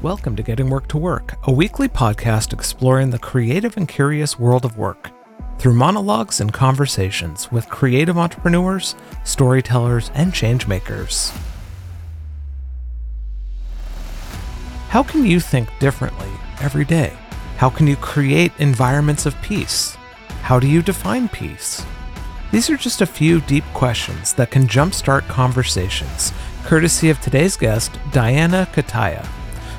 Welcome to Getting Work to Work, a weekly podcast exploring the creative and curious world of work through monologues and conversations with creative entrepreneurs, storytellers, and changemakers. How can you think differently every day? How can you create environments of peace? How do you define peace? These are just a few deep questions that can jumpstart conversations, courtesy of today's guest, Diana Cutaia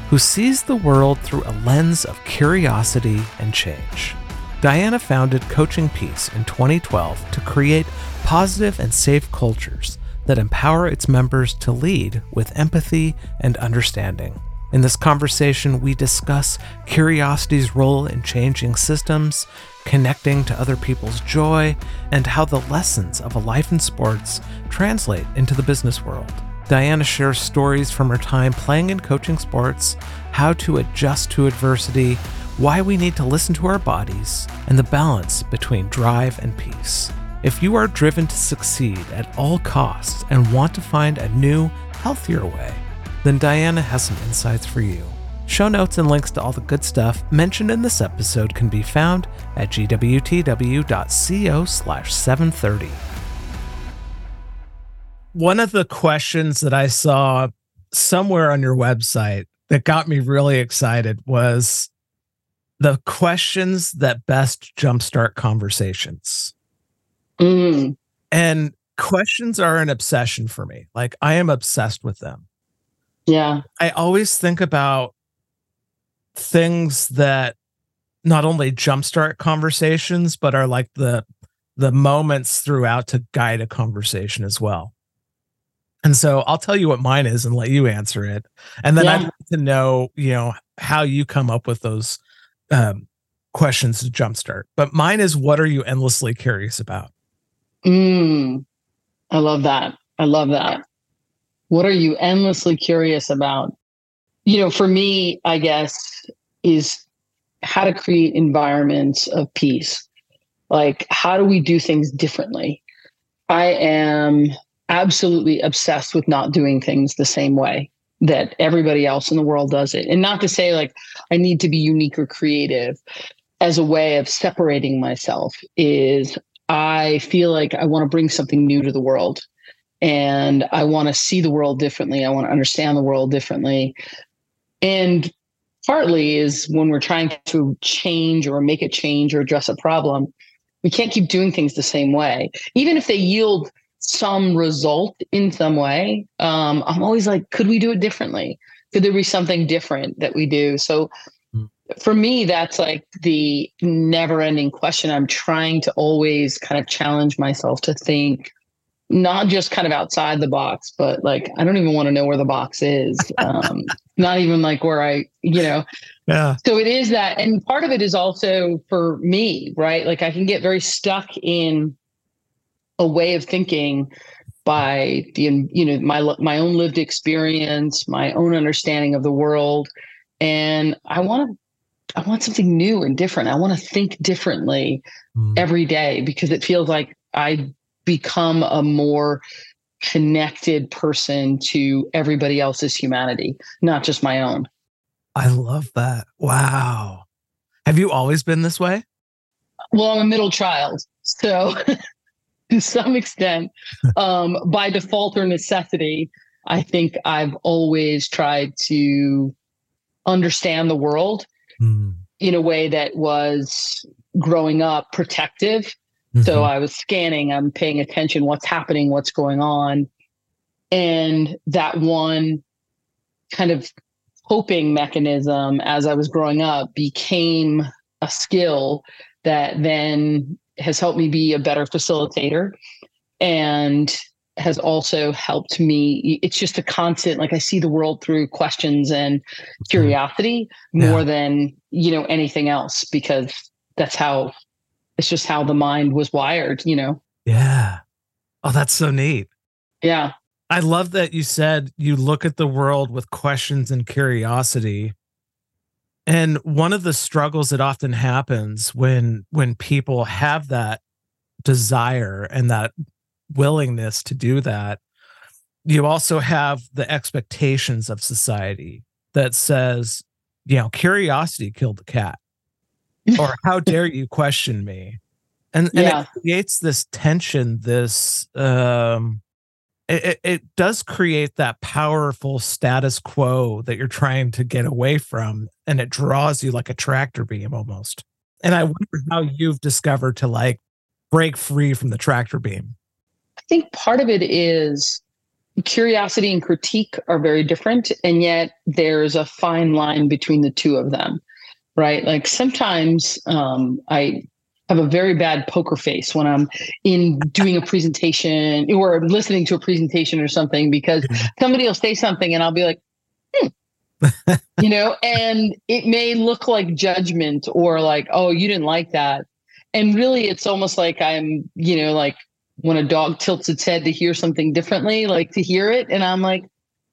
who sees the world through a lens of curiosity and change. Diana founded Coaching Peace in 2012 to create positive and safe cultures that empower its members to lead with empathy and understanding. In this conversation, we discuss curiosity's role in changing systems, connecting to other people's joy, and how the lessons of a life in sports translate into the business world. Diana shares stories from her time playing and coaching sports, how to adjust to adversity, why we need to listen to our bodies, and the balance between drive and peace. If you are driven to succeed at all costs and want to find a new, healthier way, then Diana has some insights for you. Show notes and links to all the good stuff mentioned in this episode can be found at gwtw.co slash 730 one of the questions that I saw somewhere on your website that got me really excited was the questions that best jumpstart conversations. Mm. And questions are an obsession for me. Like I am obsessed with them. Yeah. I always think about things that not only jumpstart conversations, but are like the the moments throughout to guide a conversation as well. And so I'll tell you what mine is and let you answer it. And then yeah. I'd like to know, you know, how you come up with those um, questions to jumpstart. But mine is what are you endlessly curious about? Mm, I love that. I love that. What are you endlessly curious about? You know, for me, I guess, is how to create environments of peace. Like, how do we do things differently? I am absolutely obsessed with not doing things the same way that everybody else in the world does it. And not to say like I need to be unique or creative as a way of separating myself is I feel like I want to bring something new to the world and I want to see the world differently. I want to understand the world differently. And partly is when we're trying to change or make a change or address a problem, we can't keep doing things the same way. Even if they yield some result in some way, um, I'm always like, could we do it differently? Could there be something different that we do? So hmm. for me, that's like the never ending question. I'm trying to always kind of challenge myself to think not just kind of outside the box, but like, I don't even want to know where the box is. Um, not even like where I, you know, yeah. So it is that. And part of it is also for me, right? Like I can get very stuck in a way of thinking by the you know my my own lived experience, my own understanding of the world, and I want to I want something new and different. I want to think differently mm. every day because it feels like I become a more connected person to everybody else's humanity, not just my own. I love that. Wow. Have you always been this way? Well, I'm a middle child. So to some extent, um, by default or necessity, I think I've always tried to understand the world mm. in a way that was growing up protective. Mm-hmm. So I was scanning, I'm paying attention, what's happening, what's going on. And that one kind of coping mechanism as I was growing up became a skill that then has helped me be a better facilitator and has also helped me it's just a constant like i see the world through questions and curiosity yeah. more than you know anything else because that's how it's just how the mind was wired you know? Yeah. Oh that's so neat. Yeah. I love that you said you look at the world with questions and curiosity and one of the struggles that often happens when when people have that desire and that willingness to do that, you also have the expectations of society that says, you know, curiosity killed the cat, or how dare you question me? And, and Yeah. it creates this tension, this, um, it, it- does create that powerful status quo that you're trying to get away from. And it draws you like a tractor beam almost. And I wonder how you've discovered to like break free from the tractor beam. I think part of it is curiosity and critique are very different, and yet there's a fine line between the two of them, right? Like sometimes um, I have a very bad poker face when I'm in doing a presentation or listening to a presentation or something because somebody will say something and I'll be like, hmm. you know, and it may look like judgment or like, oh, you didn't like that. And really, it's almost like I'm, you know, like when a dog tilts its head to hear something differently, like to hear it. And I'm like,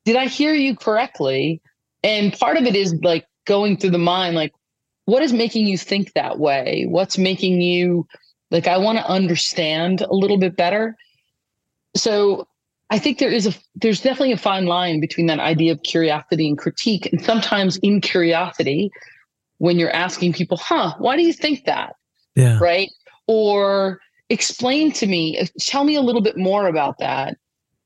did I hear you correctly? And part of it is like going through the mind, like, what is making you think that way? What's making you like, I want to understand a little bit better. So I think there is a, there's definitely a fine line between that idea of curiosity and critique. And sometimes in curiosity, when you're asking people, huh, why do you think that? Yeah. right? Or explain to me, uh, tell me a little bit more about that.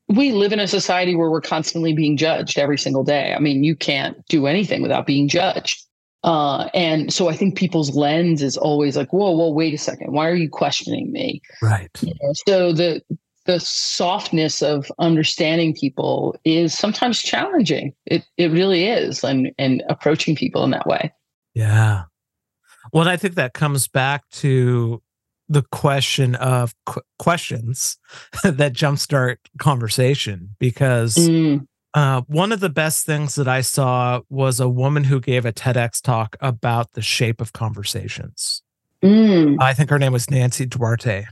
We live in a society where we're constantly being judged every single day. I mean, you can't do anything without being judged. Uh, and so I think people's lens is always like, whoa, whoa, wait a second. Why are you questioning me? Right. You know, so the the softness of understanding people is sometimes challenging. It it really is, and and approaching people in that way. Yeah. Well, I think that comes back to the question of qu- questions that jumpstart conversation because Mm, uh, one of the best things that I saw was a woman who gave a TEDx talk about the shape of conversations. mm, I think her name was Nancy Duarte.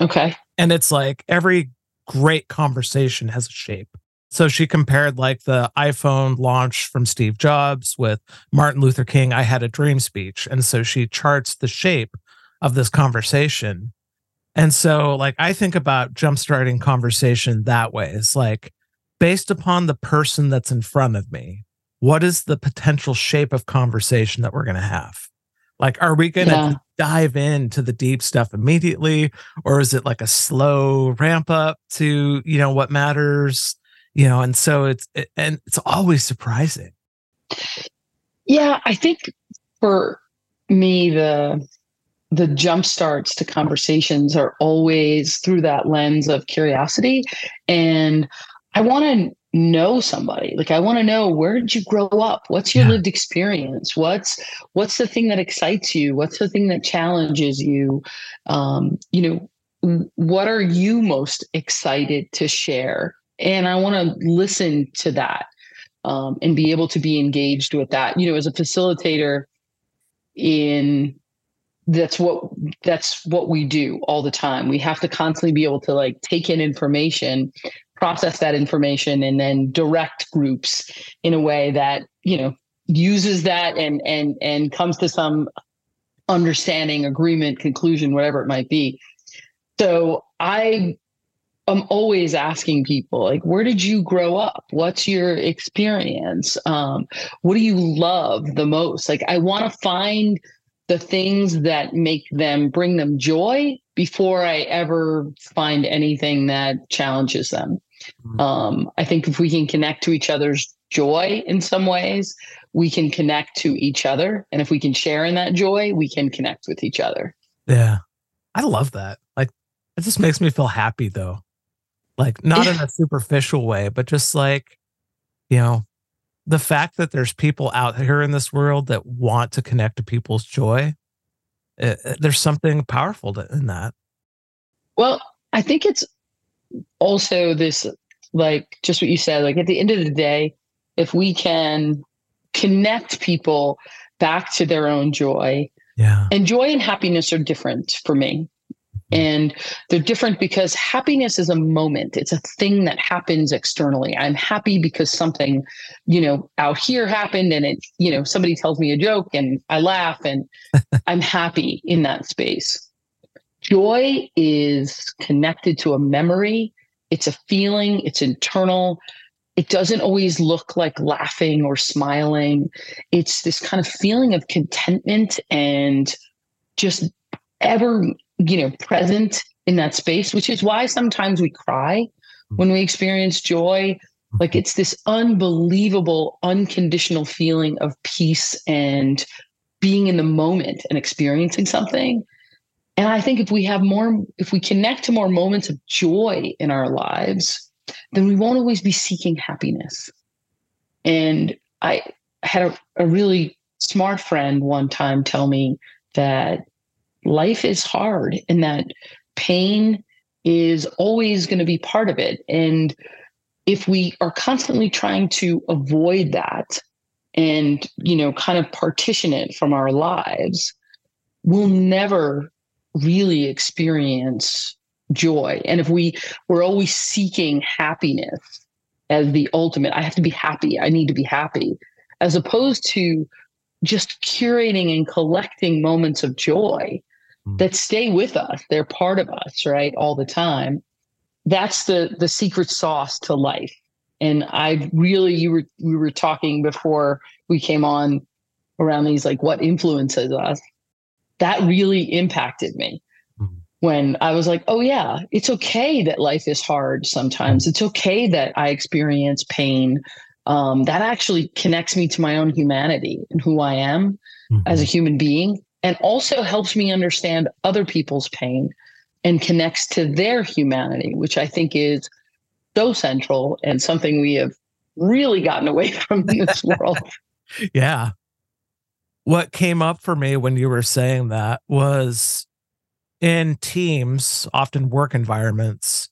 okay. And it's like every great conversation has a shape. So she compared like the iPhone launch from Steve Jobs with Martin Luther King, I had a dream speech. And so she charts the shape of this conversation. And so, like, I think about jumpstarting conversation that way. It's like based upon the person that's in front of me, what is the potential shape of conversation that we're going to have? Like, are we going to Yeah. dive into the deep stuff immediately? Or is it like a slow ramp up to, you know, what matters? You know, and so it's, it, and it's always surprising. Yeah, I think for me the the jump starts to conversations are always through that lens of curiosity and I want to know somebody. Like I want to know where did you grow up? What's your Yeah. lived experience? What's what's the thing that excites you? What's the thing that challenges you? Um, you know, what are you most excited to share? And I want to listen to that um, and be able to be engaged with that. You know, as a facilitator, in that's what that's what we do all the time. We have to constantly be able to like take in information, process that information, and then direct groups in a way that you know uses that and and and comes to some understanding, agreement, conclusion, whatever it might be. So I I'm always asking people like, where did you grow up? What's your experience? Um, what do you love the most? Like, I want to find the things that make them bring them joy before I ever find anything that challenges them. Mhm. Um, I think if we can connect to each other's joy in some ways, we can connect to each other. And if we can share in that joy, we can connect with each other. Yeah. I love that. Like it just makes me feel happy though. Like not in a superficial way, but just like, you know, the fact that there's people out here in this world that want to connect to people's joy. uh, uh, there's something powerful to, in that. Well, I think it's also this like just what you said, like at the end of the day, if we can connect people back to their own joy, Yeah. and joy and happiness are different for me. Mm-hmm. And they're different because happiness is a moment. It's a thing that happens externally. I'm happy because something, you know, out here happened and it, you know, somebody tells me a joke and I laugh and I'm happy in that space. Joy is connected to a memory. It's a feeling, it's internal. it doesn't always look like laughing or smiling. It's this kind of feeling of contentment and just ever, you know, present in that space, which is why sometimes we cry when we experience joy. Like it's this unbelievable, unconditional feeling of peace and being in the moment and experiencing something. And I think if we have more, if we connect to more moments of joy in our lives, then we won't always be seeking happiness. And I had a, a really smart friend one time tell me that life is hard and that pain is always going to be part of it. And if we are constantly trying to avoid that and, you know, kind of partition it from our lives, we'll never really experience joy. And if we we're always seeking happiness as the ultimate, I have to be happy. I need to be happy, as opposed to just curating and collecting moments of joy mm. that stay with us. They're part of us, right? All the time. That's the the secret sauce to life. And I really you were we were talking before we came on around these like what influences us. That really impacted me when I was like, oh, yeah, it's okay that life is hard sometimes. It's okay that I experience pain. Um, that actually connects me to my own humanity and who I am mm-hmm. as a human being, and also helps me understand other people's pain and connects to their humanity, which I think is so central and something we have really gotten away from in this world. yeah. What came up for me when you were saying that was in teams, often work environments,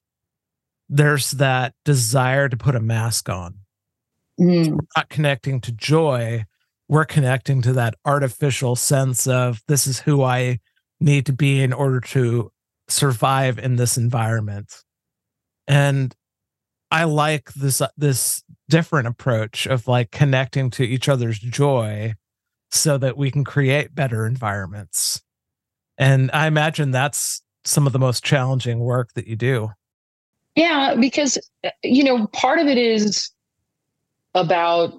there's that desire to put a mask on. Mm. We're not connecting to joy. We're connecting to that artificial sense of this is who I need to be in order to survive in this environment. And I like this this different approach of like connecting to each other's joy so that we can create better environments. And I imagine that's some of the most challenging work that you do. Yeah, because, uh, you know, part of it is about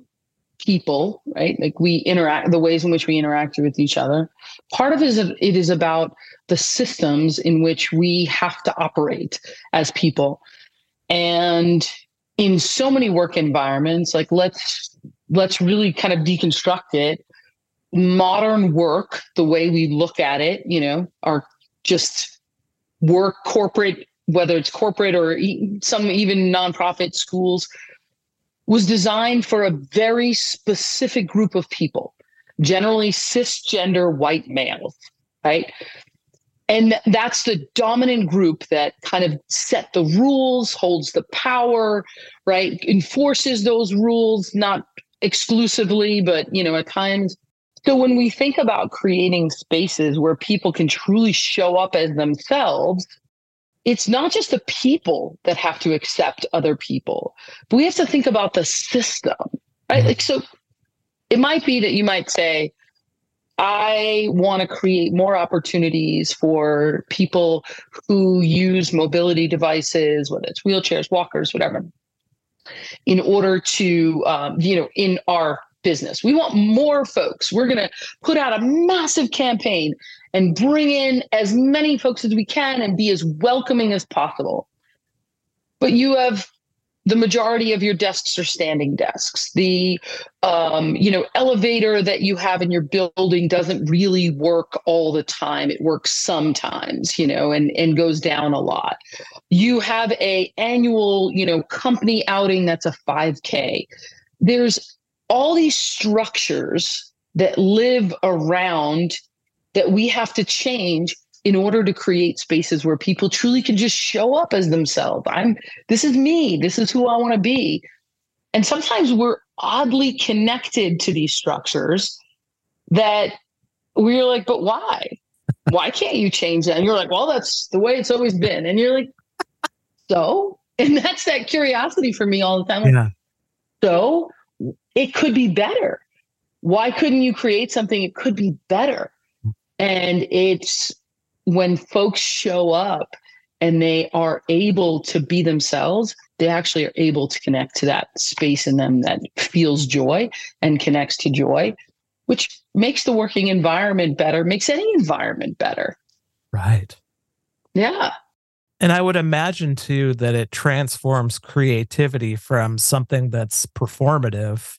people, right? Like we interact, the ways in which we interact with each other. Part of it is, it is about the systems in which we have to operate as people. And in so many work environments, like let's let's really kind of deconstruct it modern work, the way we look at it, you know, are just work corporate, whether it's corporate or some even nonprofit schools, was designed for a very specific group of people, generally cisgender white males, right? And that's the dominant group that kind of set the rules, holds the power, right? Enforces those rules, not exclusively, but you know, at times so when we think about creating spaces where people can truly show up as themselves, it's not just the people that have to accept other people, but we have to think about the system, right? Mm-hmm. Like, so it might be that you might say, I want to create more opportunities for people who use mobility devices, whether it's wheelchairs, walkers, whatever, in order to, um, you know, in our business. We want more folks. We're going to put out a massive campaign and bring in as many folks as we can and be as welcoming as possible. But you have the majority of your desks are standing desks. The um, you know elevator that you have in your building doesn't really work all the time. It works sometimes, you know, and and goes down a lot. You have a annual you know company outing that's a 5K. There's all these structures that live around that we have to change in order to create spaces where people truly can just show up as themselves. I'm this is me, this is who I want to be. And sometimes we're oddly connected to these structures that we're like, but why? Why can't you change that? And you're like, well, that's the way it's always been. And you're like, so? And that's that curiosity for me all the time. Yeah. So it could be better. Why couldn't you create something? It could be better. And it's when folks show up and they are able to be themselves, they actually are able to connect to that space in them that feels joy and connects to joy, which makes the working environment better, makes any environment better. Right. Yeah. And I would imagine too that it transforms creativity from something that's performative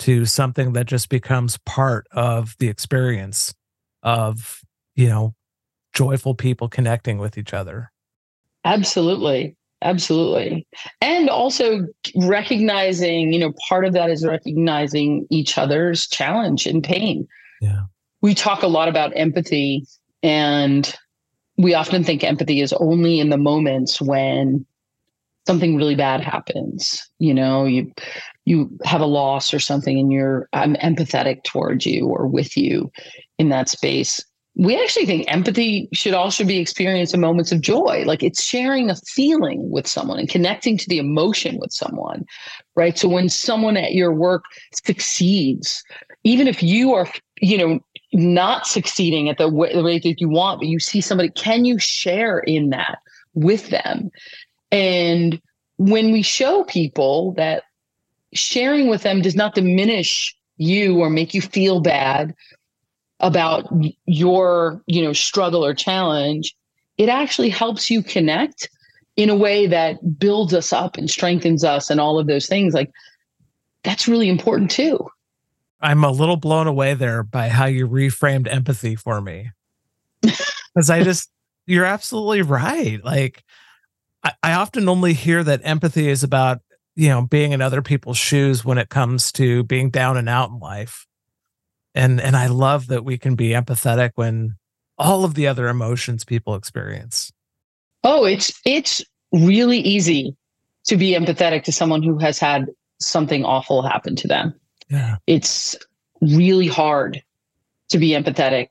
to something that just becomes part of the experience of, you know, joyful people connecting with each other. Absolutely. Absolutely. And also recognizing, you know, part of that is recognizing each other's challenge and pain. Yeah. We talk a lot about empathy and we often think empathy is only in the moments when something really bad happens. You know, you you have a loss or something and you're I'm empathetic towards you or with you in that space we actually think empathy should also be experienced in moments of joy. Like it's sharing a feeling with someone and connecting to the emotion with someone, right? So when someone at your work succeeds, even if you are, you know, not succeeding at the way, the rate that you want, but you see somebody, can you share in that with them? And when we show people that sharing with them does not diminish you or make you feel bad about your you know struggle or challenge. It actually helps you connect in a way that builds us up and strengthens us and all of those things. Like that's really important too. I'm a little blown away there by how you reframed empathy for me. Because i just you're absolutely right. Like I, I often only hear that empathy is about you know being in other people's shoes when it comes to being down and out in life. And and i love that we can be empathetic when all of the other emotions people experience. Oh it's it's really easy to be empathetic to someone who has had something awful happen to them. Yeah. It's really hard to be empathetic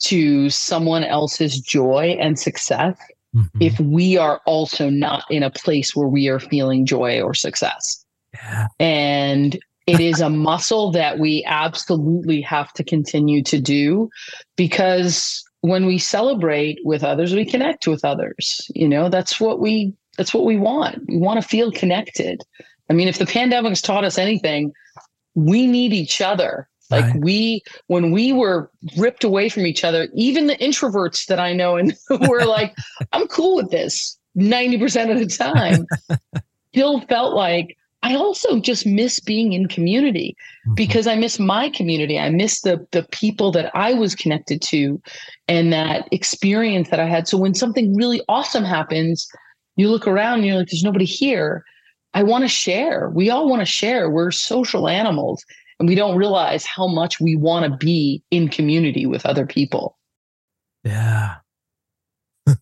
to someone else's joy and success mm-hmm. if we are also not in a place where we are feeling joy or success. Yeah. and it is a muscle that we absolutely have to continue to do because when we celebrate with others we connect with others. You know that's what we that's what we want. We want to feel connected. I mean if the pandemic's taught us anything we need each other like right. we when we were ripped away from each other even the introverts that i know and were like i'm cool with this 90% of the time still felt like I also just miss being in community mm-hmm. because I miss my community. I miss the the people that I was connected to and that experience that I had. So when something really awesome happens, you look around and you're like, there's nobody here. I want to share. We all want to share. We're social animals and we don't realize how much we want to be in community with other people. Yeah.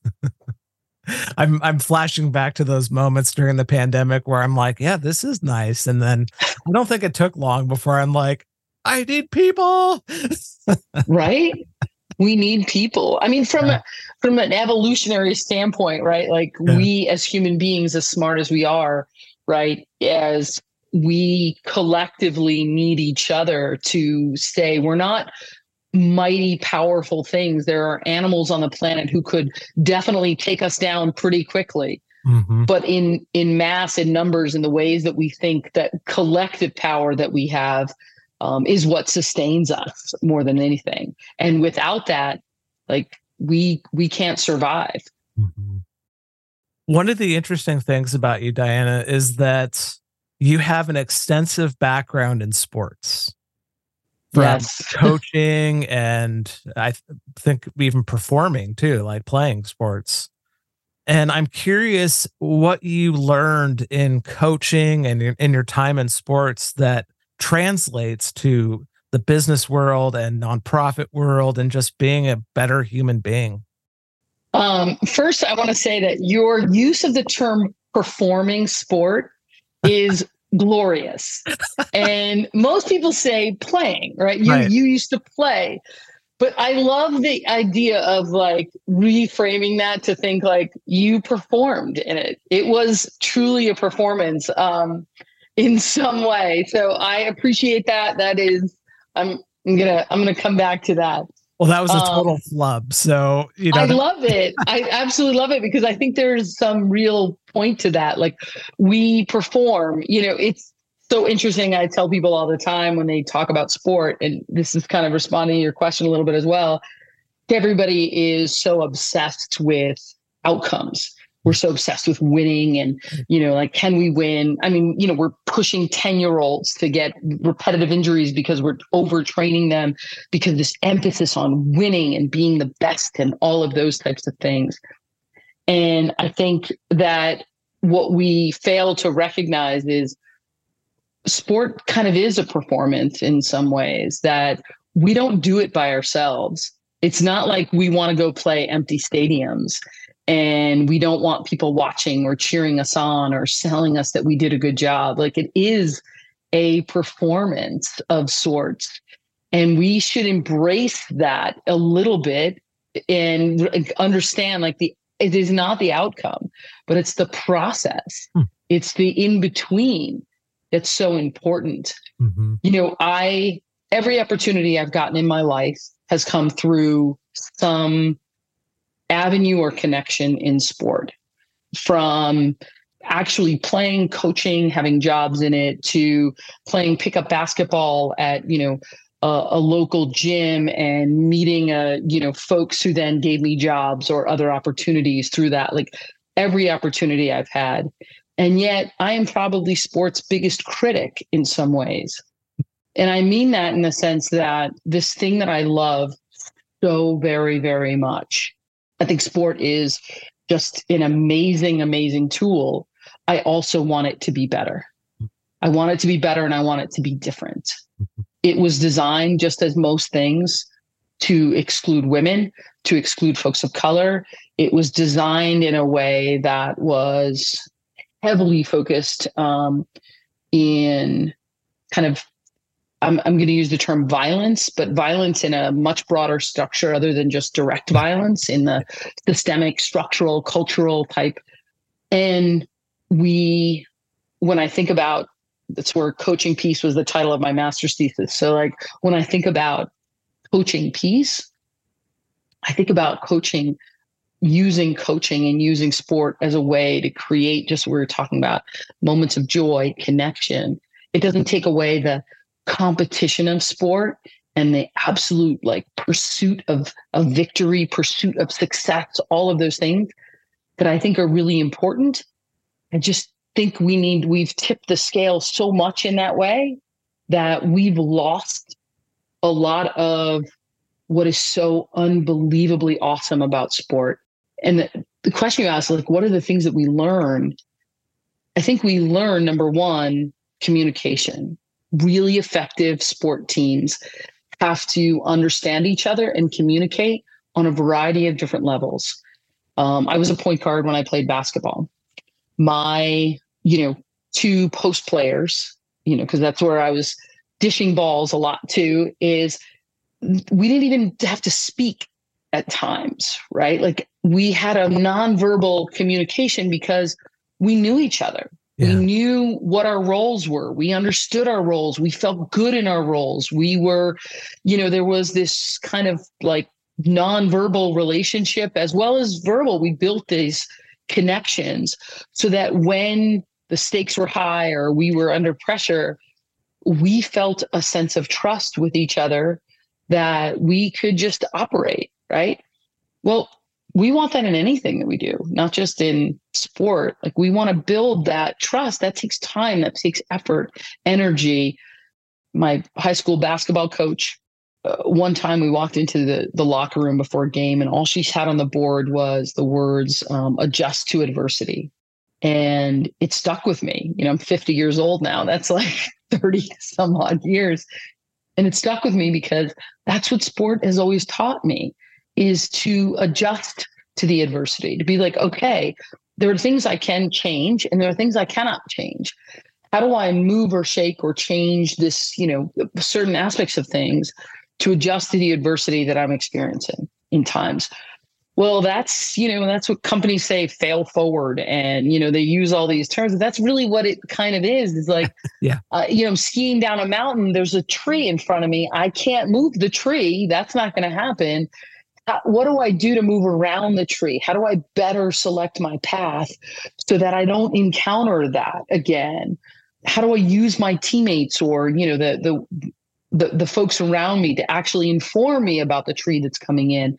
I'm I'm flashing back to those moments during the pandemic where I'm like, yeah, this is nice. And then I don't think it took long before I'm like, I need people. right? We need people. I mean, from yeah. from an evolutionary standpoint, right? Like yeah. we as human beings, as smart as we are, right? As we collectively need each other to stay. We're not mighty powerful things. There are animals on the planet who could definitely take us down pretty quickly. Mm-hmm. But in in mass, in numbers, in the ways that we think that collective power that we have um, is what sustains us more than anything. And without that, like we we can't survive. Mm-hmm. One of the interesting things about you, Diana, is that you have an extensive background in sports from yes. coaching and I th- think even performing too, like playing sports. And I'm curious what you learned in coaching and in your time in sports that translates to the business world and nonprofit world and just being a better human being. Um, first, I want to say that your use of the term performing sport is glorious. and most people say playing, right? You right. you used to play. But I love the idea of like reframing that to think like you performed in it. It was truly a performance um, in some way. So I appreciate that. That is, I'm, I'm gonna I'm gonna come back to that Well, that was a total um, flub. So, you know, I love it. I absolutely love it because I think there's some real point to that. Like we perform, you know, it's so interesting. I tell people all the time when they talk about sport, and this is kind of responding to your question a little bit as well. Everybody is so obsessed with outcomes we're so obsessed with winning and you know like can we win i mean you know we're pushing 10 year olds to get repetitive injuries because we're overtraining them because this emphasis on winning and being the best and all of those types of things and i think that what we fail to recognize is sport kind of is a performance in some ways that we don't do it by ourselves it's not like we want to go play empty stadiums and we don't want people watching or cheering us on or telling us that we did a good job. Like it is a performance of sorts. And we should embrace that a little bit and understand like the it is not the outcome, but it's the process. Hmm. It's the in between that's so important. Mm-hmm. You know, I every opportunity I've gotten in my life has come through some avenue or connection in sport from actually playing coaching having jobs in it to playing pickup basketball at you know a, a, local gym and meeting a uh, you know folks who then gave me jobs or other opportunities through that like every opportunity i've had and yet i am probably sports biggest critic in some ways and i mean that in the sense that this thing that i love so very very much I think sport is just an amazing, amazing tool. I also want it to be better. I want it to be better and I want it to be different. It was designed just as most things to exclude women, to exclude folks of color. It was designed in a way that was heavily focused um, in kind of I'm, I'm going to use the term violence, but violence in a much broader structure other than just direct violence in the systemic, structural, cultural type. And we, when I think about that's where coaching peace was the title of my master's thesis. So, like, when I think about coaching peace, I think about coaching using coaching and using sport as a way to create just what we are talking about moments of joy, connection. It doesn't take away the competition of sport and the absolute like pursuit of of victory, pursuit of success, all of those things that I think are really important. I just think we need we've tipped the scale so much in that way that we've lost a lot of what is so unbelievably awesome about sport. And the, the question you asked, like, what are the things that we learn? I think we learn number one, communication really effective sport teams have to understand each other and communicate on a variety of different levels. Um, I was a point guard when I played basketball. My, you know, two post players, you know, because that's where I was dishing balls a lot too, is we didn't even have to speak at times, right? Like we had a nonverbal communication because we knew each other. Yeah. We knew what our roles were. We understood our roles. We felt good in our roles. We were, you know, there was this kind of like nonverbal relationship as well as verbal. We built these connections so that when the stakes were high or we were under pressure, we felt a sense of trust with each other that we could just operate, right? Well, we want that in anything that we do, not just in sport. Like we want to build that trust. That takes time, that takes effort, energy. My high school basketball coach, uh, one time we walked into the, the locker room before a game, and all she had on the board was the words um, adjust to adversity. And it stuck with me. You know, I'm 50 years old now. That's like 30 some odd years. And it stuck with me because that's what sport has always taught me is to adjust to the adversity, to be like, okay, there are things I can change and there are things I cannot change. How do I move or shake or change this, you know, certain aspects of things to adjust to the adversity that I'm experiencing in times? Well, that's, you know, that's what companies say fail forward. And, you know, they use all these terms. That's really what it kind of is. It's like, yeah, uh, you know, I'm skiing down a mountain. There's a tree in front of me. I can't move the tree. That's not going to happen. How, what do I do to move around the tree? How do I better select my path so that I don't encounter that again? How do I use my teammates or, you know, the, the, the, the folks around me to actually inform me about the tree that's coming in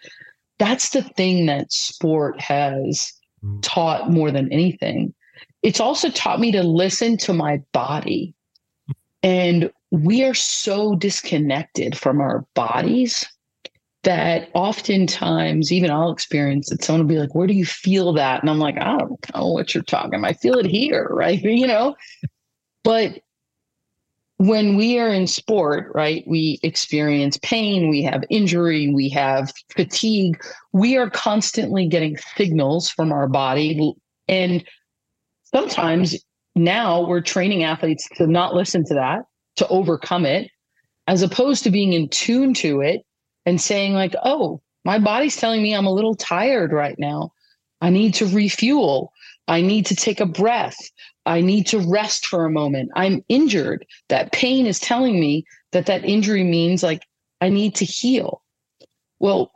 that's the thing that sport has mm. taught more than anything. It's also taught me to listen to my body. And we are so disconnected from our bodies that oftentimes, even I'll experience it. Someone will be like, Where do you feel that? And I'm like, I don't know what you're talking about. I feel it here, right? You know, but when we are in sport, right, we experience pain, we have injury, we have fatigue. We are constantly getting signals from our body. And sometimes now we're training athletes to not listen to that, to overcome it, as opposed to being in tune to it and saying, like, oh, my body's telling me I'm a little tired right now. I need to refuel. I need to take a breath. I need to rest for a moment. I'm injured. That pain is telling me that that injury means like I need to heal. Well,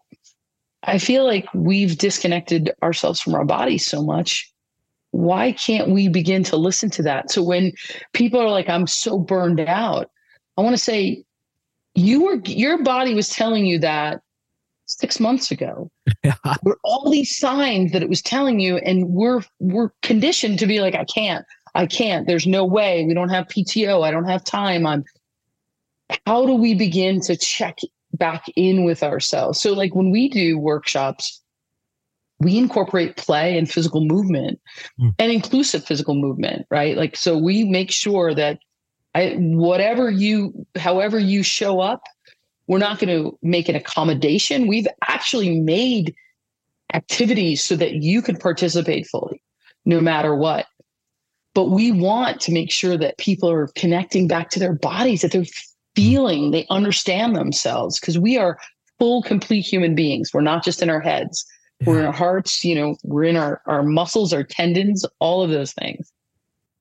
I feel like we've disconnected ourselves from our bodies so much. Why can't we begin to listen to that? So when people are like, I'm so burned out, I want to say, you were your body was telling you that six months ago. Yeah. Were all these signs that it was telling you, and we're we're conditioned to be like, I can't, I can't. There's no way. We don't have PTO. I don't have time. I'm. How do we begin to check back in with ourselves? So, like when we do workshops, we incorporate play and physical movement mm. and inclusive physical movement, right? Like, so we make sure that I, whatever you, however you show up, we're not going to make an accommodation. We've actually made activities so that you can participate fully, no matter what but we want to make sure that people are connecting back to their bodies that they're feeling they understand themselves because we are full complete human beings. We're not just in our heads. Yeah. we're in our hearts you know we're in our our muscles our tendons all of those things.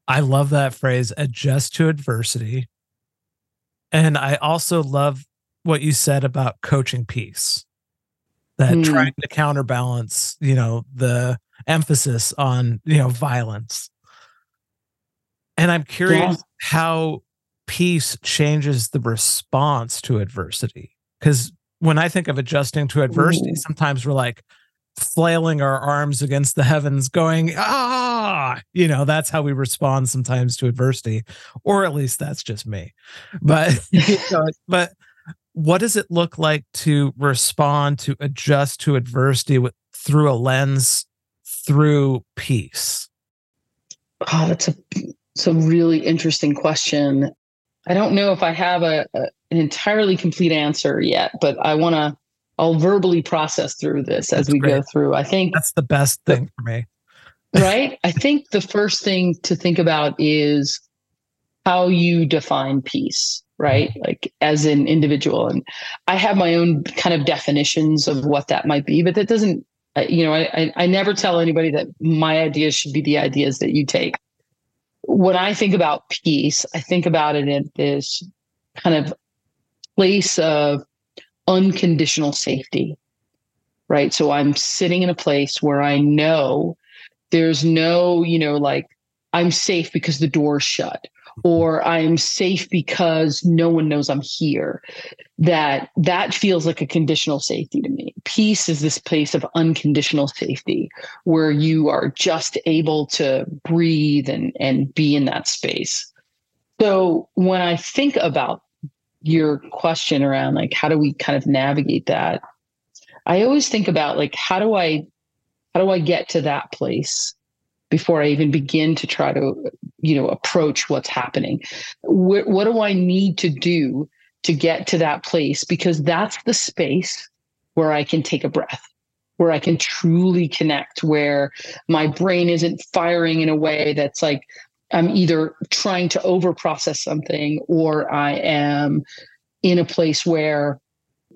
I love that phrase adjust to adversity. And i also love what you said about coaching peace that mm. trying to counterbalance you know the emphasis on you know violence and I'm curious yeah. how peace changes the response to adversity. Because when I think of adjusting to adversity, Ooh. sometimes we're like flailing our arms against the heavens, going, ah, you know, that's how we respond sometimes to adversity. Or at least that's just me. But, but what does it look like to respond to adjust to adversity with, through a lens through peace? Oh, that's a it's a really interesting question. I don't know if I have a, a an entirely complete answer yet, but I want to. I'll verbally process through this as we great. go through. I think that's the best thing for me. right? I think the first thing to think about is how you define peace, right? Mm-hmm. Like as an individual. And I have my own kind of definitions of what that might be, but that doesn't, you know, I, I never tell anybody that my ideas should be the ideas that you take when I think about peace, I think about it in this kind of place of unconditional safety, right? So I'm sitting in a place where I know there's no, you know, like I'm safe because the door's shut or I'm safe because no one knows I'm here. That that feels like a conditional safety to me. Peace is this place of unconditional safety where you are just able to breathe and and be in that space. So when I think about your question around like how do we kind of navigate that, I always think about like how do I how do I get to that place? Before I even begin to try to, you know, approach what's happening. What, what do I need to do to get to that place? Because that's the space where I can take a breath, where I can truly connect, where my brain isn't firing in a way that's like I'm either trying to over process something or I am in a place where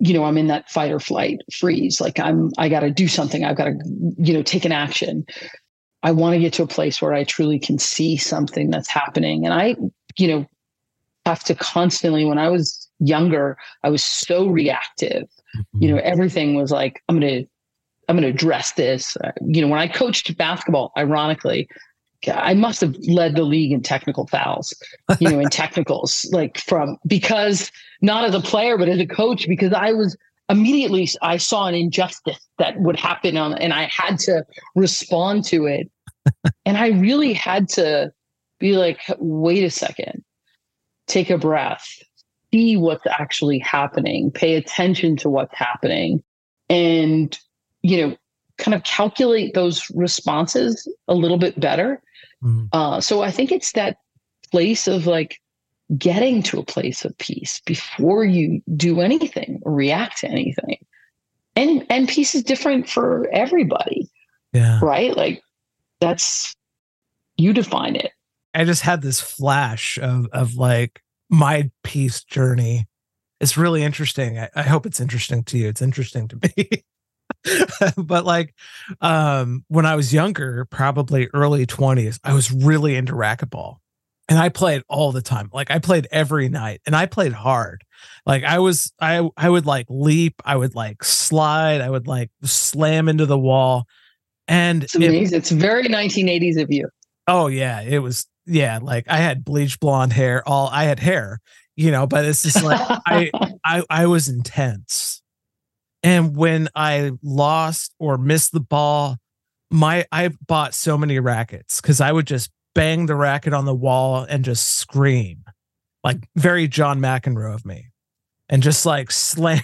you know, I'm in that fight or flight freeze. Like I'm, I got to do something. I've got to, you know, take an action. I want to get to a place where I truly can see something that's happening. And I, you know, have to constantly, when I was younger, I was so reactive. Mm-hmm. You know, everything was like, I'm going to, I'm going to address this. Uh, you know, when I coached basketball, ironically, I must have led the league in technical fouls, you know, in technicals, like from because not as a player, but as a coach, because I was immediately I saw an injustice that would happen on, and I had to respond to it. and I really had to be like, wait a second, take a breath, see what's actually happening, pay attention to what's happening, and you know, kind of calculate those responses a little bit better. Mm-hmm. Uh, so I think it's that place of like getting to a place of peace before you do anything or react to anything. And and peace is different for everybody. Yeah. Right? Like that's you define it. I just had this flash of of like my peace journey. It's really interesting. I, I hope it's interesting to you. It's interesting to me. but like um when I was younger, probably early 20s, I was really into racquetball. And I played all the time. Like I played every night and I played hard. Like I was I I would like leap, I would like slide, I would like slam into the wall. And it's amazing. It, it's very 1980s of you. Oh yeah, it was yeah, like I had bleach blonde hair, all I had hair, you know, but it's just like I I I was intense and when I lost or missed the ball, my I bought so many rackets because I would just bang the racket on the wall and just scream, like very John McEnroe of me, and just like slam,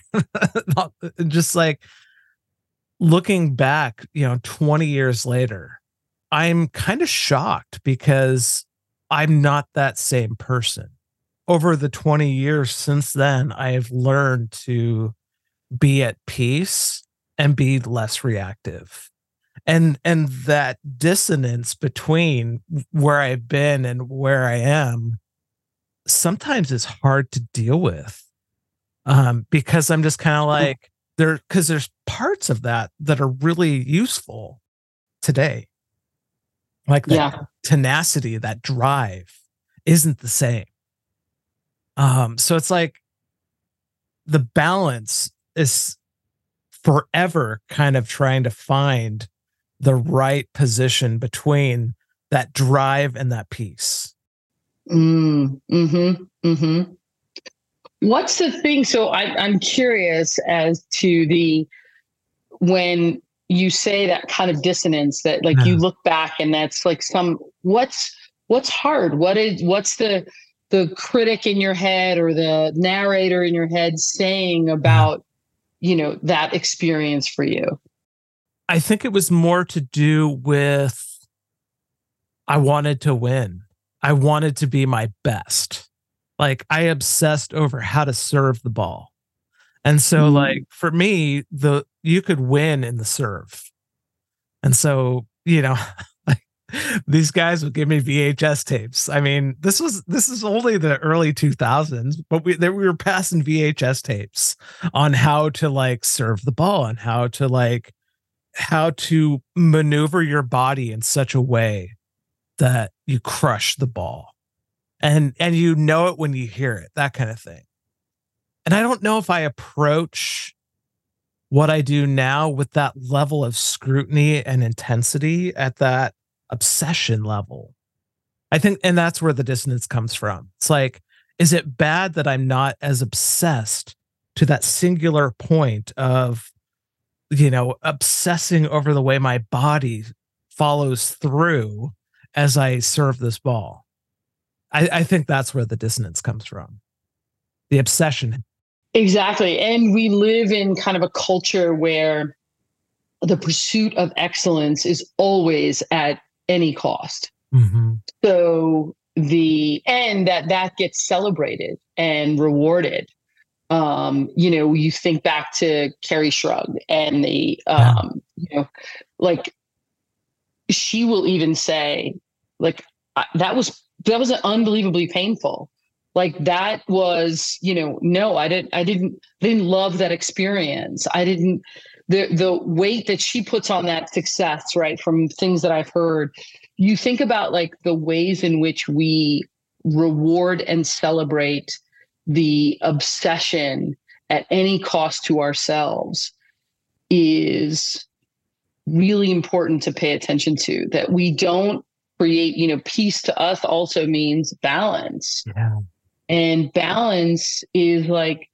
just like looking back, you know, 20 years later, I'm kind of shocked because I'm not that same person. Over the 20 years since then, I have learned to be at peace and be less reactive and and that dissonance between where i've been and where i am sometimes is hard to deal with um because i'm just kind of mm-hmm. like there because there's parts of that that are really useful today like that yeah. tenacity that drive isn't the same um so it's like the balance is forever kind of trying to find the right position between that drive and that peace. Mm, hmm Mm-hmm. What's the thing? So I, I'm curious as to the when you say that kind of dissonance that like you look back and that's like some what's what's hard what is what's the the critic in your head or the narrator in your head saying about you know that experience for you i think it was more to do with i wanted to win i wanted to be my best like i obsessed over how to serve the ball and so mm-hmm. like for me the you could win in the serve and so you know these guys would give me VHS tapes. I mean, this was this is only the early 2000s, but we there we were passing VHS tapes on how to like serve the ball and how to like how to maneuver your body in such a way that you crush the ball. And and you know it when you hear it, that kind of thing. And I don't know if I approach what I do now with that level of scrutiny and intensity at that obsession level. I think, and that's where the dissonance comes from. It's like, is it bad that I'm not as obsessed to that singular point of, you know, obsessing over the way my body follows through as I serve this ball? I, I think that's where the dissonance comes from the obsession. Exactly. And we live in kind of a culture where the pursuit of excellence is always at any cost. Mm-hmm. So the and that that gets celebrated and rewarded. Um, you know, you think back to Kerri Strug and the um, you know, like she will even say, like that was that was unbelievably painful. like that was you know no i didn't i didn't didn't love that experience i didn't the the weight that she puts on that success right from things that i've heard you think about like the ways in which we reward and celebrate the obsession at any cost to ourselves is really important to pay attention to that we don't create you know peace to us also means balance. Yeah. and balance is like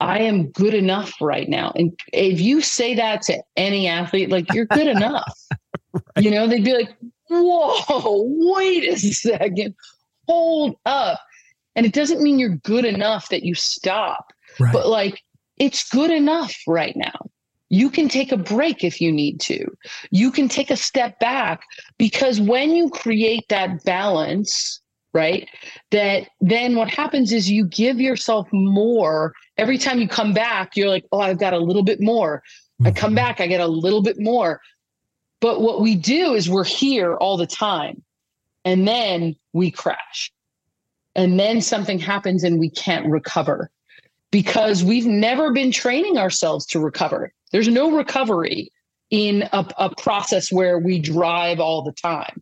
i am good enough right now. And if you say that to any athlete like you're good enough. You know they'd be like whoa wait a second. Hold up and it doesn't mean you're good enough that you stop Right. but like it's good enough right now. You can take a break if you need to. You can take a step back because when you create that balance right that then what happens is you give yourself more. Every time you come back you're like oh i've got a little bit more. I mm-hmm. come back i get a little bit more. But what we do is we're here all the time and then we crash and then something happens and we can't recover because we've never been training ourselves to recover. There's no recovery in a, a process where we drive all the time.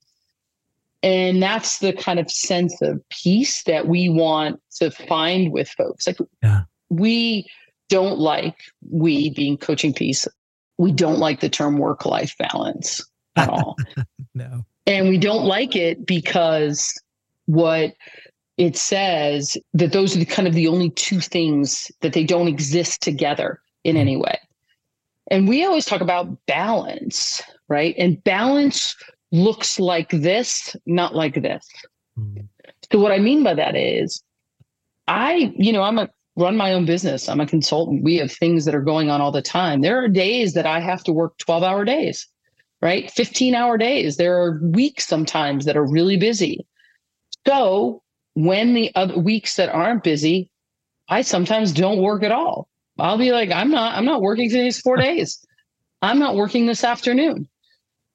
And that's the kind of sense of peace that we want to find with folks. Like Yeah. we don't like we being coaching peace. We don't like the term work life balance at all. No. and we don't like it because what it says that those are the kind of the only two things that they don't exist together in any way and we always talk about balance right and balance looks like this not like this Mm. so what I mean by that is I, you know, I'm a run my own business. I'm a consultant. We have things that are going on all the time. There are days that I have to work 12 hour days, right? 15 hour days. There are weeks sometimes that are really busy. So when the other weeks that aren't busy, I sometimes don't work at all. I'll be like, I'm not, I'm not working for these four days. I'm not working this afternoon.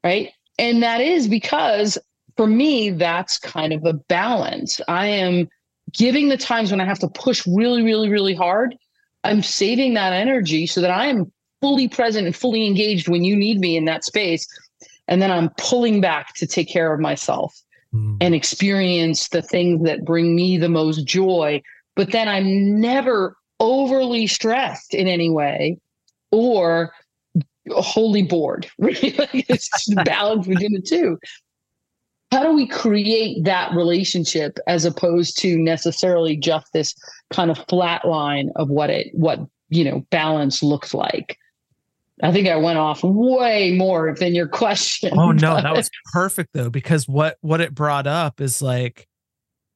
Right. And that is because for me, that's kind of a balance. I am giving the times when I have to push really, really, really hard. I'm saving that energy so that I am fully present and fully engaged when you need me in that space. And then I'm pulling back to take care of myself Mm. and experience the things that bring me the most joy. But then I'm never overly stressed in any way or wholly bored. Really, it's just balance between the two. How do we create that relationship as opposed to necessarily just this kind of flat line of what it what you know balance looks like? I think I went off way more than your question. Oh no, that was perfect though, because what what it brought up is like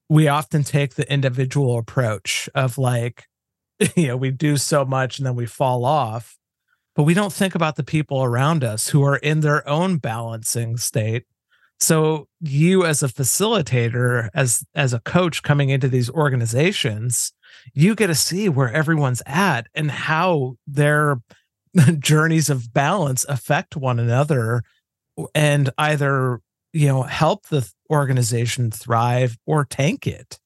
we often take the individual approach of like, you know, we do so much and then we fall off, but we don't think about the people around us who are in their own balancing state. So you as a facilitator, as as a coach coming into these organizations, you get to see where everyone's at and how their journeys of balance affect one another and either you know help the organization thrive or tank it.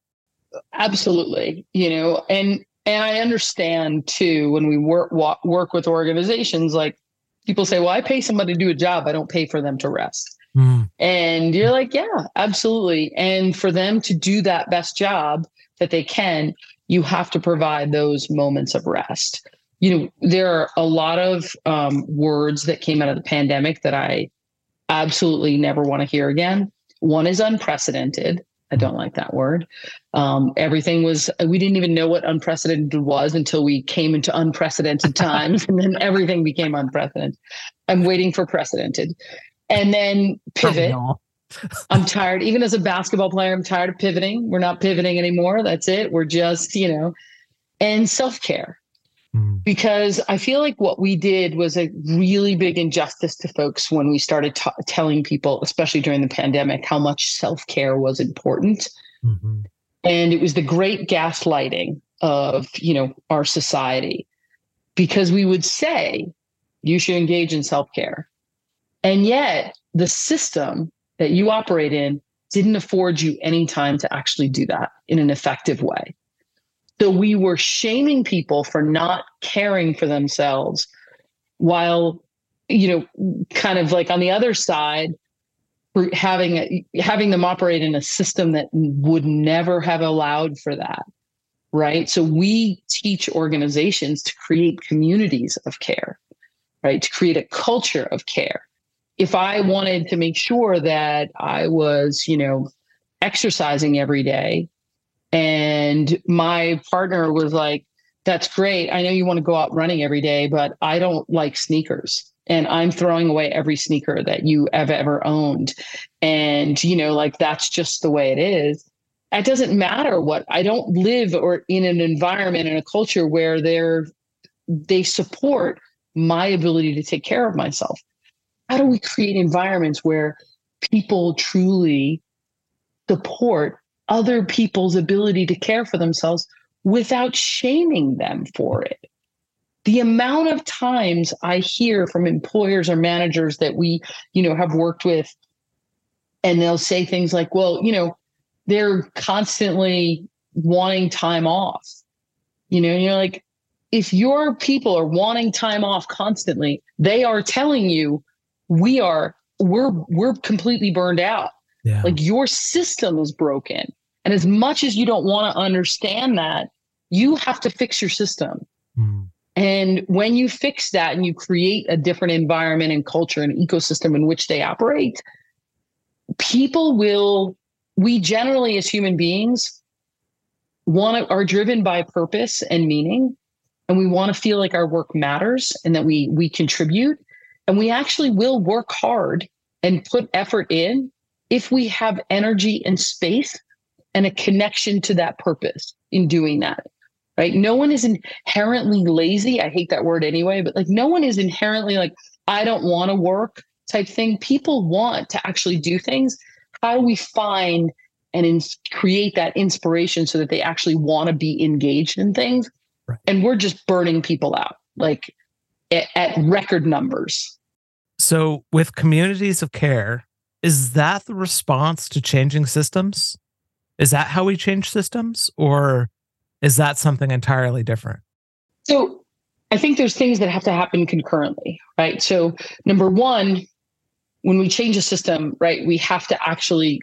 Absolutely you know and and i understand too when we work work with organizations like people say well i pay somebody to do a job i don't pay for them to rest. Hmm. And you're hmm. like yeah absolutely. And for them to do that best job that they can you have to provide those moments of rest you know there are a lot of um, words that came out of the pandemic that i absolutely never want to hear again. One is unprecedented. I don't like that word. Um, everything was we didn't even know what unprecedented was until we came into unprecedented times and then everything became unprecedented. I'm waiting for precedented. And then pivot. I'm tired. Even as a basketball player i'm tired of pivoting. We're not pivoting anymore. That's it. We're just you know and self-care Mm. because I feel like what we did was a really big injustice to folks when we started t- telling people, especially during the pandemic, how much self care was important. Mhm. And it was the great gaslighting of you know our society because we would say you should engage in self care, and yet the system that you operate in didn't afford you any time to actually do that in an effective way. So we were shaming people for not caring for themselves while, you know, kind of like on the other side, having having them operate in a system that would never have allowed for that right? So we teach organizations to create communities of care right? To create a culture of care. If i wanted to make sure that i was you know exercising every day and my partner was like that's great i know you want to go out running every day but i don't like sneakers and I'm throwing away every sneaker that you have ever owned. And, you know, like that's just the way it is. It doesn't matter what I don't live or in an environment in a culture where they're they support my ability to take care of myself. How do we create environments where people truly support other people's ability to care for themselves without shaming them for it? the amount of times I hear from employers or managers that we, you know, have worked with, and they'll say things like, well, you know, they're constantly wanting time off. You know, you're like, if your people are wanting time off constantly, they are telling you we are we're we're completely burned out. Yeah. Like your system is broken. And as much as you don't want to understand that, you have to fix your system. Mm. And when you fix that and you create a different environment and culture and ecosystem in which they operate, people will, we generally as human beings want to, are driven by purpose and meaning. And we want to feel like our work matters and that we we contribute. And we actually will work hard and put effort in if we have energy and space and a connection to that purpose in doing that right? No one is inherently lazy. I hate that word anyway, but like no one is inherently like, I don't want to work type thing. People want to actually do things. How do we find and in- create that inspiration so that they actually want to be engaged in things? Right. And we're just burning people out like at, at record numbers. So, with communities of care, is that the response to changing systems? Is that how we change systems? Or is that something entirely different? So I think there's things that have to happen concurrently, right? So number one, when we change a system, right, we have to actually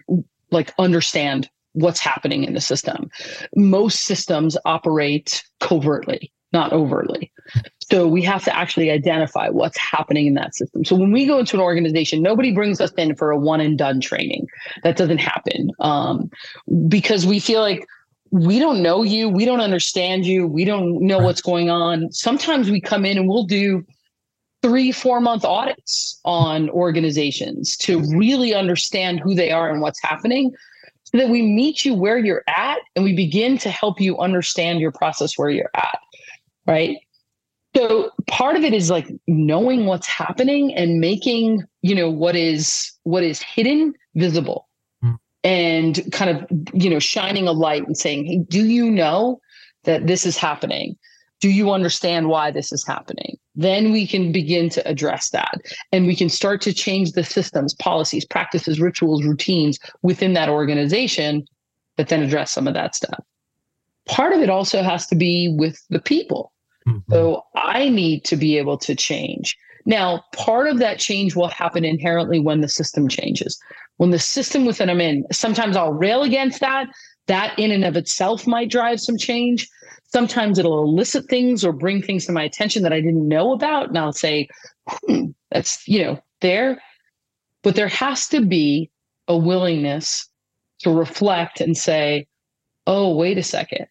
like understand what's happening in the system. Most systems operate covertly, not overtly. So we have to actually identify what's happening in that system. So when we go into an organization, nobody brings us in for a one and done training. That doesn't happen um, because we feel like we don't know you. We don't understand you. We don't know right. what's going on. Sometimes we come in and we'll do three, four month audits on organizations to really understand who they are and what's happening so that we meet you where you're at and we begin to help you understand your process where you're at. Right. So part of it is like knowing what's happening and making, you know, what is what is hidden visible hmm. and kind of you know shining a light and saying hey do you know that this is happening? Do you understand why this is happening? Then we can begin to address that and we can start to change the systems policies practices rituals routines within that organization but then address some of that stuff. Part of it also has to be with the people mm-hmm. so i need to be able to change now part of that change will happen inherently when the system changes when the system within I'm in, sometimes I'll rail against that. That in and of itself might drive some change. Sometimes it'll elicit things or bring things to my attention that I didn't know about. And I'll say, hmm, that's, you know, there. But there has to be a willingness to reflect and say, oh, wait a second.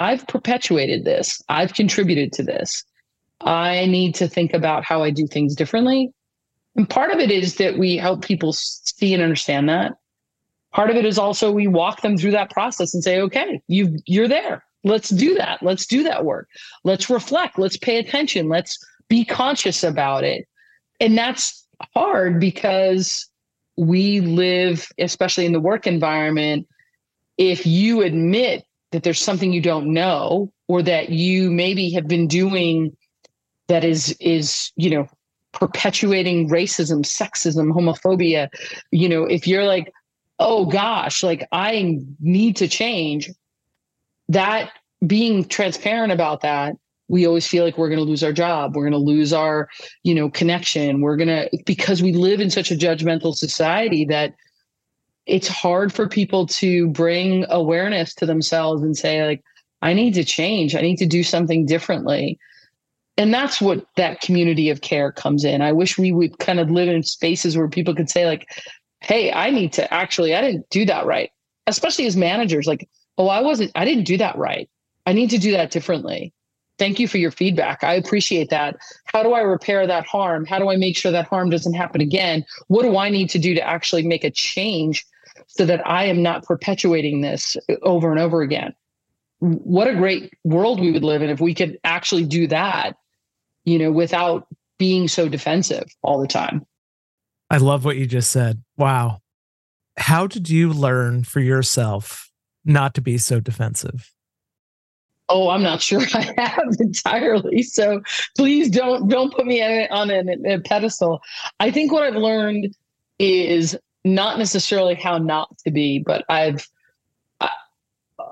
I've perpetuated this. I've contributed to this. I need to think about how I do things differently. And part of it is that we help people see and understand that. Part of it is also we walk them through that process and say, okay, you you're there. Let's do that. Let's do that work. Let's reflect. Let's pay attention. Let's be conscious about it. And that's hard because we live, especially in the work environment, if you admit that there's something you don't know or that you maybe have been doing that is is you know perpetuating racism, sexism, homophobia, you know, if you're like, oh gosh, like I need to change, that being transparent about that, we always feel like we're going to lose our job. We're going to lose our, you know, connection. We're going to, because we live in such a judgmental society that it's hard for people to bring awareness to themselves and say, like, I need to change. I need to do something differently. And that's what that community of care comes in. I wish we would kind of live in spaces where people could say, like, hey, I need to actually, I didn't do that right. Especially as managers, like, oh, I wasn't, I didn't do that right. I need to do that differently. Thank you for your feedback. I appreciate that. How do I repair that harm? How do I make sure that harm doesn't happen again? What do I need to do to actually make a change so that I am not perpetuating this over and over again? What a great world we would live in if we could actually do that, you know, without being so defensive all the time. I love what you just said. Wow. How did you learn for yourself not to be so defensive? Oh i'm not sure i have entirely. So please don't don't put me on a, a pedestal. I think what i've learned is not necessarily how not to be but i've I,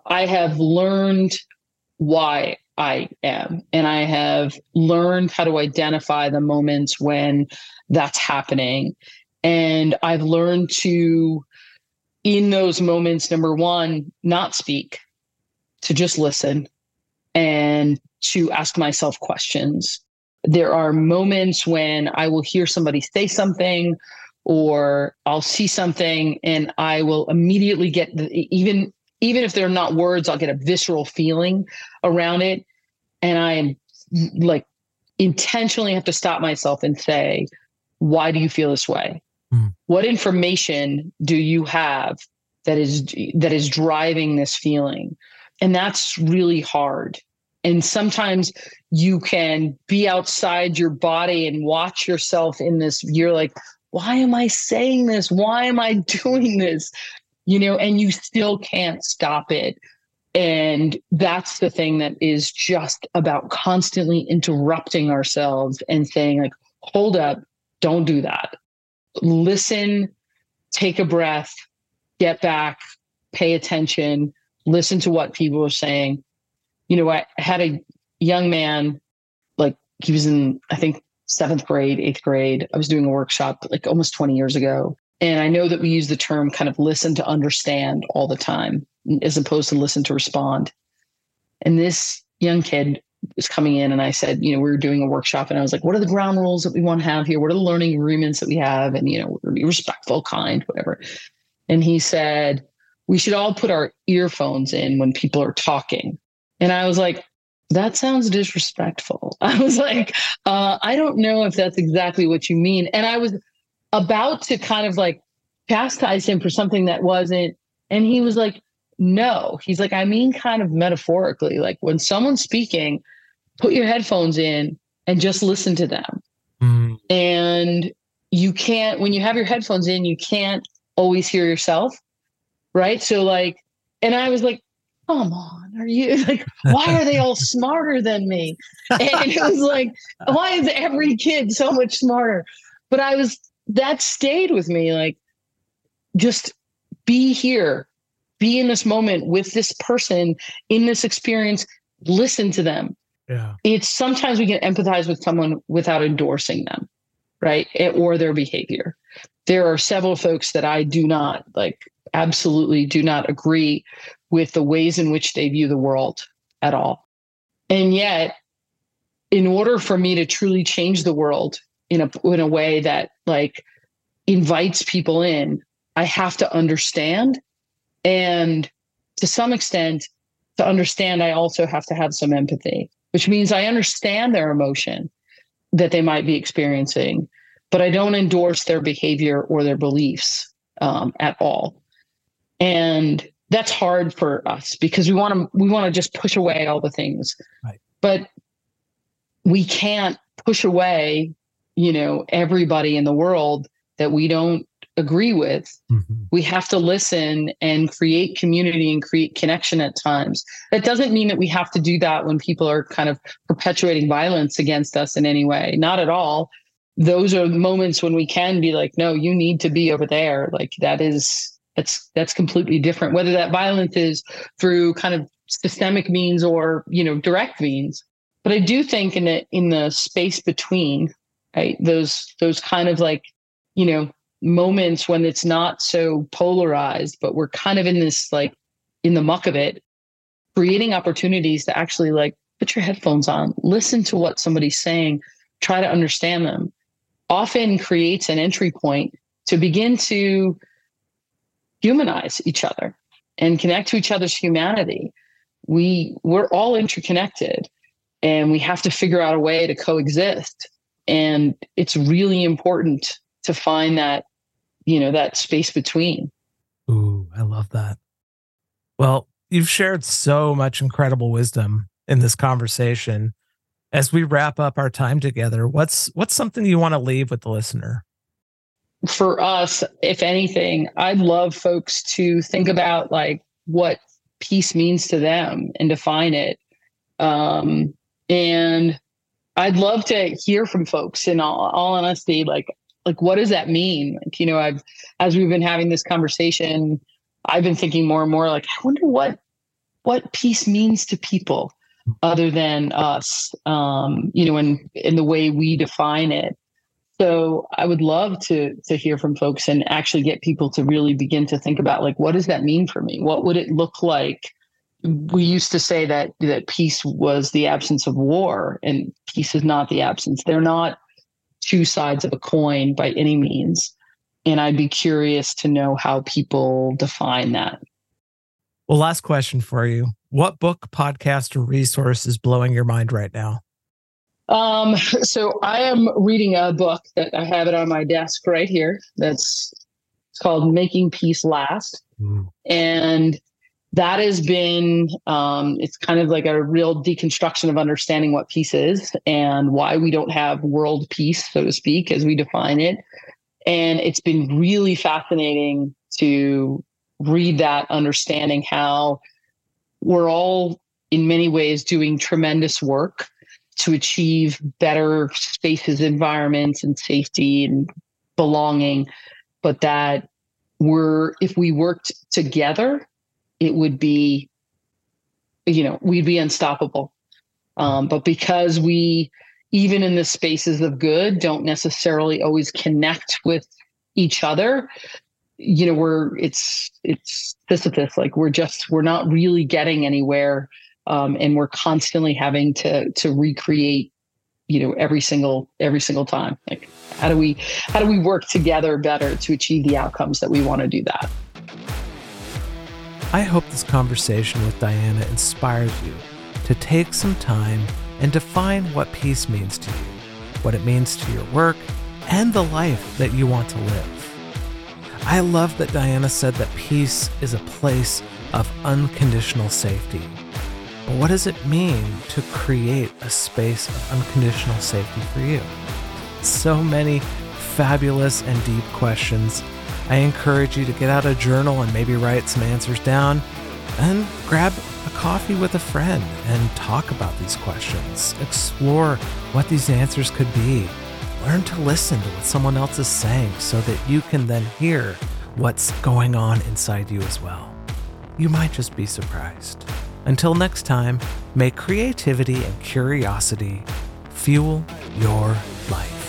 I have learned why i am. And i have learned how to identify the moments when that's happening. And i've learned to in those moments number one not speak to just listen and to ask myself questions. There are moments when I will hear somebody say something or I'll see something and I will immediately get the, even even if they're not words, I'll get a visceral feeling around it. And I am like intentionally have to stop myself and say, why do you feel this way? Mm. What information do you have that is that is driving this feeling? And that's really hard and sometimes you can be outside your body and watch yourself in this you're like why am i saying this? Why am i doing this? You know and you still can't stop it. And that's the thing that is just about constantly interrupting ourselves and saying like hold up don't do that. Listen take a breath get back pay attention listen to what people are saying you know, I had a young man, like he was in, I think, seventh grade, eighth grade. I was doing a workshop like almost 20 years ago. And I know that we use the term kind of listen to understand all the time, as opposed to listen to respond. And this young kid was coming in and I said, you know, we were doing a workshop and I was like, what are the ground rules that we want to have here? What are the learning agreements that we have? And, you know, be respectful, kind, whatever. And he said, we should all put our earphones in when people are talking. And I was like, that sounds disrespectful. I was like, uh, I don't know if that's exactly what you mean. And I was about to kind of like chastise him for something that wasn't. And he was like, no. He's like, I mean, kind of metaphorically, like when someone's speaking, put your headphones in and just listen to them. Mm. And you can't, when you have your headphones in, you can't always hear yourself. Right. So, like, and I was like, come on, are you like, why are they all smarter than me? And it was like, why is every kid so much smarter? But I was, that stayed with me. Like, just be here, be in this moment with this person in this experience, listen to them. Yeah. It's sometimes we can empathize with someone without endorsing them, right? Or their behavior. There are several folks that I do not like, absolutely do not agree with the ways in which they view the world at all. And yet, in order for me to truly change the world in a in a way that like invites people in, I have to understand and to some extent to understand I also have to have some empathy, which means I understand their emotion that they might be experiencing, but I don't endorse their behavior or their beliefs um, at all. And that's hard for us because we want to we want to just push away all the things right. but we can't push away you know everybody in the world that we don't agree with mm-hmm. we have to listen and create community and create connection at times that doesn't mean that we have to do that when people are kind of perpetuating violence against us in any way not at all those are moments when we can be like no you need to be over there like that is That's that's completely different. Whether that violence is through kind of systemic means or you know direct means. But I do think in the in the space between, right, those those kind of like you know moments when it's not so polarized, but we're kind of in this like in the muck of it, creating opportunities to actually like put your headphones on, listen to what somebody's saying, try to understand them, often creates an entry point to begin to humanize each other and connect to each other's humanity. We we're all interconnected and we have to figure out a way to coexist. And it's really important to find that, you know, that space between. Ooh, I love that. Well, you've shared so much incredible wisdom in this conversation. As we wrap up our time together, what's what's something you want to leave with the listener? For us, if anything, I'd love folks to think about like what peace means to them and define it. Um, and I'd love to hear from folks in all, all honesty, like like what does that mean? Like, you know, I've as we've been having this conversation, I've been thinking more and more like, I wonder what what peace means to people other than us, um, you know, in in the way we define it. So I would love to to hear from folks and actually get people to really begin to think about like what does that mean for me? What would it look like? We used to say that that peace was the absence of war, and peace is not the absence. They're not two sides of a coin by any means. And I'd be curious to know how people define that. Well, last question for you. What book, podcast, or resource is blowing your mind right now? Um, so I am reading a book that I have it on my desk right here. That's it's called Making Peace Last. Mm. And that has been um, it's kind of like a real deconstruction of understanding what peace is and why we don't have world peace, so to speak, as we define it. And it's been really fascinating to read that, understanding how we're all in many ways doing tremendous work to achieve better spaces, environments, and safety and belonging, but that we're if we worked together, it would be, you know, we'd be unstoppable. Um, but because we, even in the spaces of good, don't necessarily always connect with each other, you know we're it's it's sisyphus like we're just we're not really getting anywhere um, and we're constantly having to to recreate you know every single every single time. Like how do we how do we work together better to achieve the outcomes that we want to do that? I hope this conversation with diana inspires you to take some time and define what peace means to you what it means to your work and the life that you want to live I love that Diana said that peace is a place of unconditional safety. But what does it mean to create a space of unconditional safety for you? So many fabulous and deep questions. I encourage you to get out a journal and maybe write some answers down and grab a coffee with a friend and talk about these questions. Explore what these answers could be learn to listen to what someone else is saying so that you can then hear what's going on inside you as well. You might just be surprised. Until next time, may creativity and curiosity fuel your life.